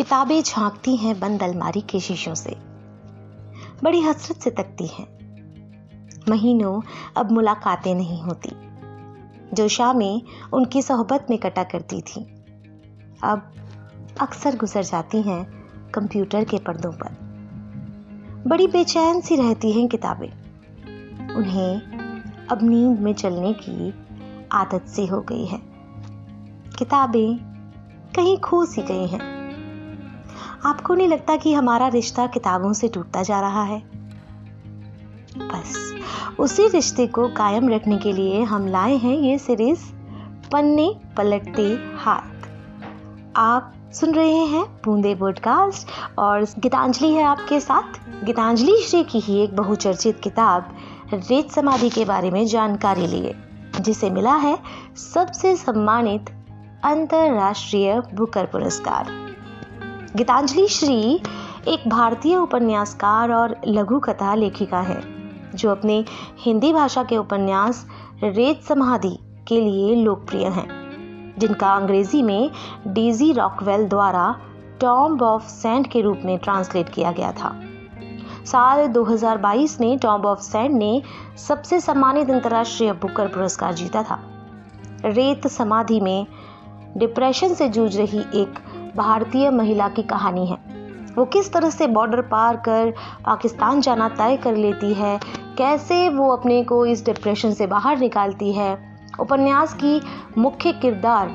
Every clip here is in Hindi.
किताबें झांकती हैं बंद अलमारी के शीशों से। बड़ी हसरत से तकती हैं। महीनों अब मुलाकातें नहीं होती। जो शामें उनकी सोहबत में कटा करती थी। अब अक्सर गुजर जाती हैं कंप्यूटर के पर्दों पर। बड़ी बेचैन सी रहती हैं किताबें। उन्हें अब नींद में चलने की आदत सी हो गई है। किताबें कहीं खो सी गई हैं। आपको नहीं लगता कि हमारा रिश्ता किताबों से टूटता जा रहा है? बस, उसी रिश्ते को कायम रखने के लिए हम लाए हैं ये सीरीज़ पन्ने पलटते हाथ। आप सुन रहे हैं बूंदे पॉडकास्ट और गीतांजलि है आपके साथ। गीतांजलि श्री की ही एक बहुचर्चित किताब, रेत समाधि के बारे में जानकारी लिए, जिसे मिला है सबसे सम्मानित अंतरराष्ट्रीय बुकर पुरस्कार। गीतांजलि श्री एक भारतीय उपन्यासकार और लघु कथा लेखिका है, जो अपने हिंदी भाषा के उपन्यास रेत समाधि के लिए लोकप्रिय हैं, जिनका अंग्रेज़ी में डेजी रॉकवेल द्वारा टॉम्ब ऑफ़ सेंट के रूप में ट्रांसलेट किया गया था। साल 2022 में टॉम्ब ऑफ़ सेंट ने सबसे सम्मानित अंतर्राष्ट्रीय बुकर पुरस्कार जीता था। रेत समाधि में डिप्रेशन से जूझ रही एक भारतीय महिला की कहानी है। वो किस तरह से बॉर्डर पार कर पाकिस्तान जाना तय कर लेती है, कैसे वो अपने को इस डिप्रेशन से बाहर निकालती है, उपन्यास की मुख्य किरदार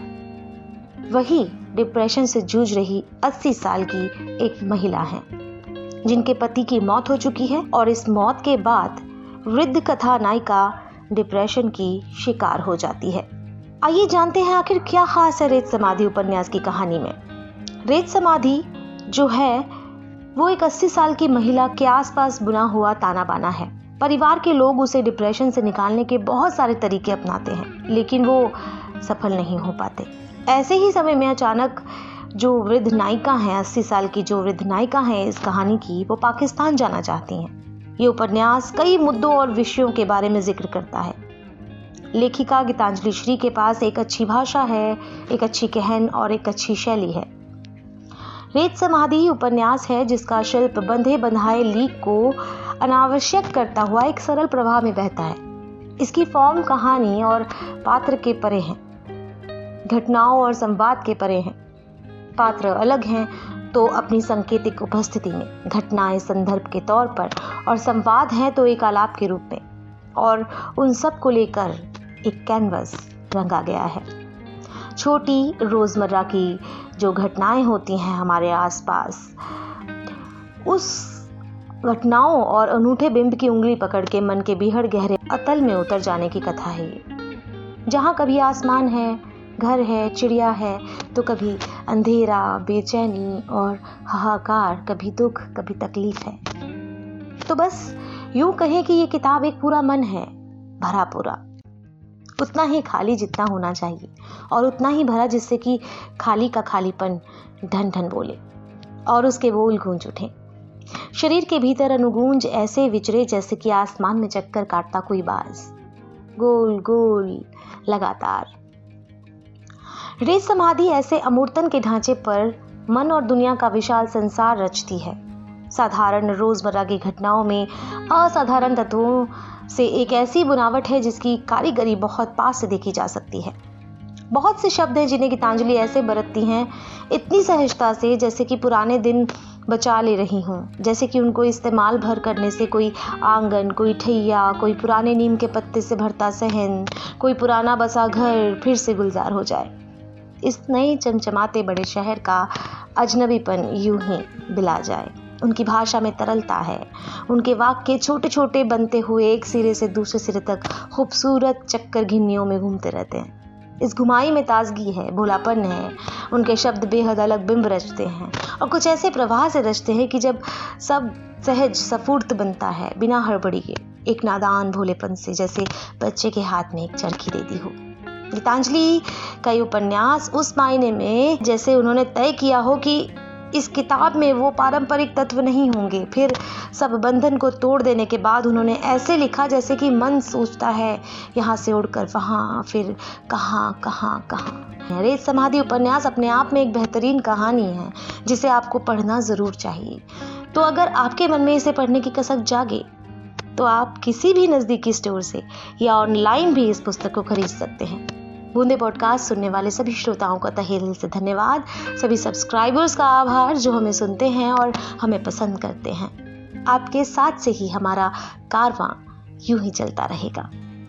वही डिप्रेशन से जूझ रही 80 साल की एक महिला है, जिनके पति की मौत हो चुकी है और इस मौत के बाद वृद्ध कथा नायिका डिप्रेशन की शिकार हो जाती है। आइए जानते हैं आखिर क्या खास है रेत समाधि उपन्यास की कहानी में। रेत समाधि जो है, वो एक 80 साल की महिला के आसपास बुना हुआ ताना बाना है। परिवार के लोग उसे डिप्रेशन से निकालने के बहुत सारे तरीके अपनाते हैं, लेकिन वो सफल नहीं हो पाते। ऐसे ही समय में अचानक जो वृद्ध नायिका हैं, अस्सी साल की जो वृद्ध नायिका हैं इस कहानी की, वो पाकिस्तान जाना चाहती हैं। ये उपन्यास कई मुद्दों और विषयों के बारे में ज़िक्र करता है। लेखिका गीतांजलि श्री के पास एक अच्छी भाषा है, एक अच्छी कहन और एक अच्छी शैली है। रेत समाधि उपन्यास है, जिसका शिल्प बंधे बंधाए लीक को अनावश्यक करता हुआ एक सरल प्रवाह में बहता है। इसकी फॉर्म कहानी और पात्र के परे हैं। घटनाओं और संवाद के परे हैं। पात्र अलग हैं तो अपनी संकेतिक उपस्थिति में। घटनाएँ संदर्भ के तौर पर और संवाद हैं तो एक आलाप के रूप में। और उन सबको लेकर एक कैनवस रंगा गया है। छोटी रोज़मर्रा की जो घटनाएँ होती हैं हमारे आसपास, उस घटनाओं और अनूठे बिंब की उंगली पकड़ के मन के बिहड़ गहरे अतल में उतर जाने की कथा है। जहाँ कभी आसमान है, घर है, चिड़िया है तो कभी अंधेरा, बेचैनी और हाहाकार, कभी दुख, कभी तकलीफ़ है। तो बस यूँ कहें कि ये किताब एक पूरा मन है, भरा पूरा। उतना ही खाली जितना होना चाहिए और उतना ही भरा जिससे कि खाली का खालीपन ढन ढन बोले और उसके बोल गूंज उठे। शरीर के भीतर अनुगूंज ऐसे विचरे जैसे कि आसमान में चक्कर काटता कोई बाज। गोल गोल, लगातार। रेत समाधि ऐसे अमूर्तन के ढांचे पर मन और दुनिया का विशाल संसार रचती है। साधारण रोज़मर्रा की घटनाओं में असाधारण तत्वों से एक ऐसी बुनावट है जिसकी कारीगरी बहुत पास से देखी जा सकती है। बहुत से शब्द हैं जिन्हें गीतांजलि ऐसे बरतती हैं, इतनी सहजता से जैसे कि पुराने दिन बचा ले रही हूँ, जैसे कि उनको इस्तेमाल भर करने से कोई आँगन, कोई ठैया, कोई पुराने नीम के पत्ते से भरता सहन, कोई पुराना बसा घर फिर से गुलजार हो जाए। इस नए चमचमाते बड़े शहर का अजनबीपन यूँ ही बिला जाए। उनकी भाषा में तरलता है। उनके वाक्य छोटे छोटे बनते हुए एक सिरे से दूसरे सिरे तक खूबसूरत चक्कर घिन्नियों में घूमते रहते हैं। इस घुमाई में ताजगी है, भोलापन है, उनके शब्द बेहद अलग बिंब रचते हैं और कुछ ऐसे प्रवाह से रचते हैं कि जब सब सहज, सफूर्त बनता है, बिना हड़बड़ी के। एक नादान भोलेपन से, जैसे बच्चे के हाथ में एक चरखी दे दी हो। गीतांजलि का ये उपन्यास उस मायने में, जैसे उन्होंने तय किया हो कि इस किताब में वो पारंपरिक तत्व नहीं होंगे। फिर सब बंधन को तोड़ देने के बाद उन्होंने ऐसे लिखा जैसे कि मन सोचता है, यहाँ से उड़कर वहाँ, फिर कहाँ कहाँ कहाँ। रेत समाधि उपन्यास अपने आप में एक बेहतरीन कहानी है, जिसे आपको पढ़ना ज़रूर चाहिए। तो अगर आपके मन में इसे पढ़ने की कसक जागे तो आप किसी भी नज़दीकी स्टोर से या ऑनलाइन भी इस पुस्तक को खरीद सकते हैं। बूंदे पॉडकास्ट सुनने वाले सभी श्रोताओं का तहे दिल से धन्यवाद। सभी सब्सक्राइबर्स का आभार जो हमें सुनते हैं और हमें पसंद करते हैं। आपके साथ से ही हमारा कारवां यूँ ही चलता रहेगा।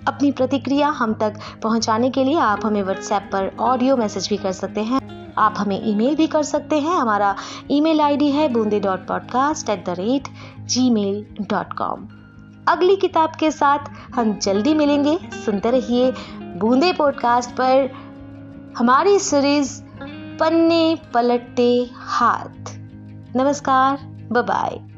अपनी प्रतिक्रिया हम तक पहुँचाने के लिए आप हमें व्हाट्सएप पर ऑडियो मैसेज भी कर सकते हैं। आप हमें ईमेल भी कर सकते हैं। हमारा ईमेल आईडी है Boonde dot podcast at the rate Gmail dot com. अगली किताब के साथ हम जल्दी मिलेंगे। सुनते रहिए बूंदे पॉडकास्ट पर हमारी सीरीज़ पन्ने पलटते हाथ। नमस्कार बाय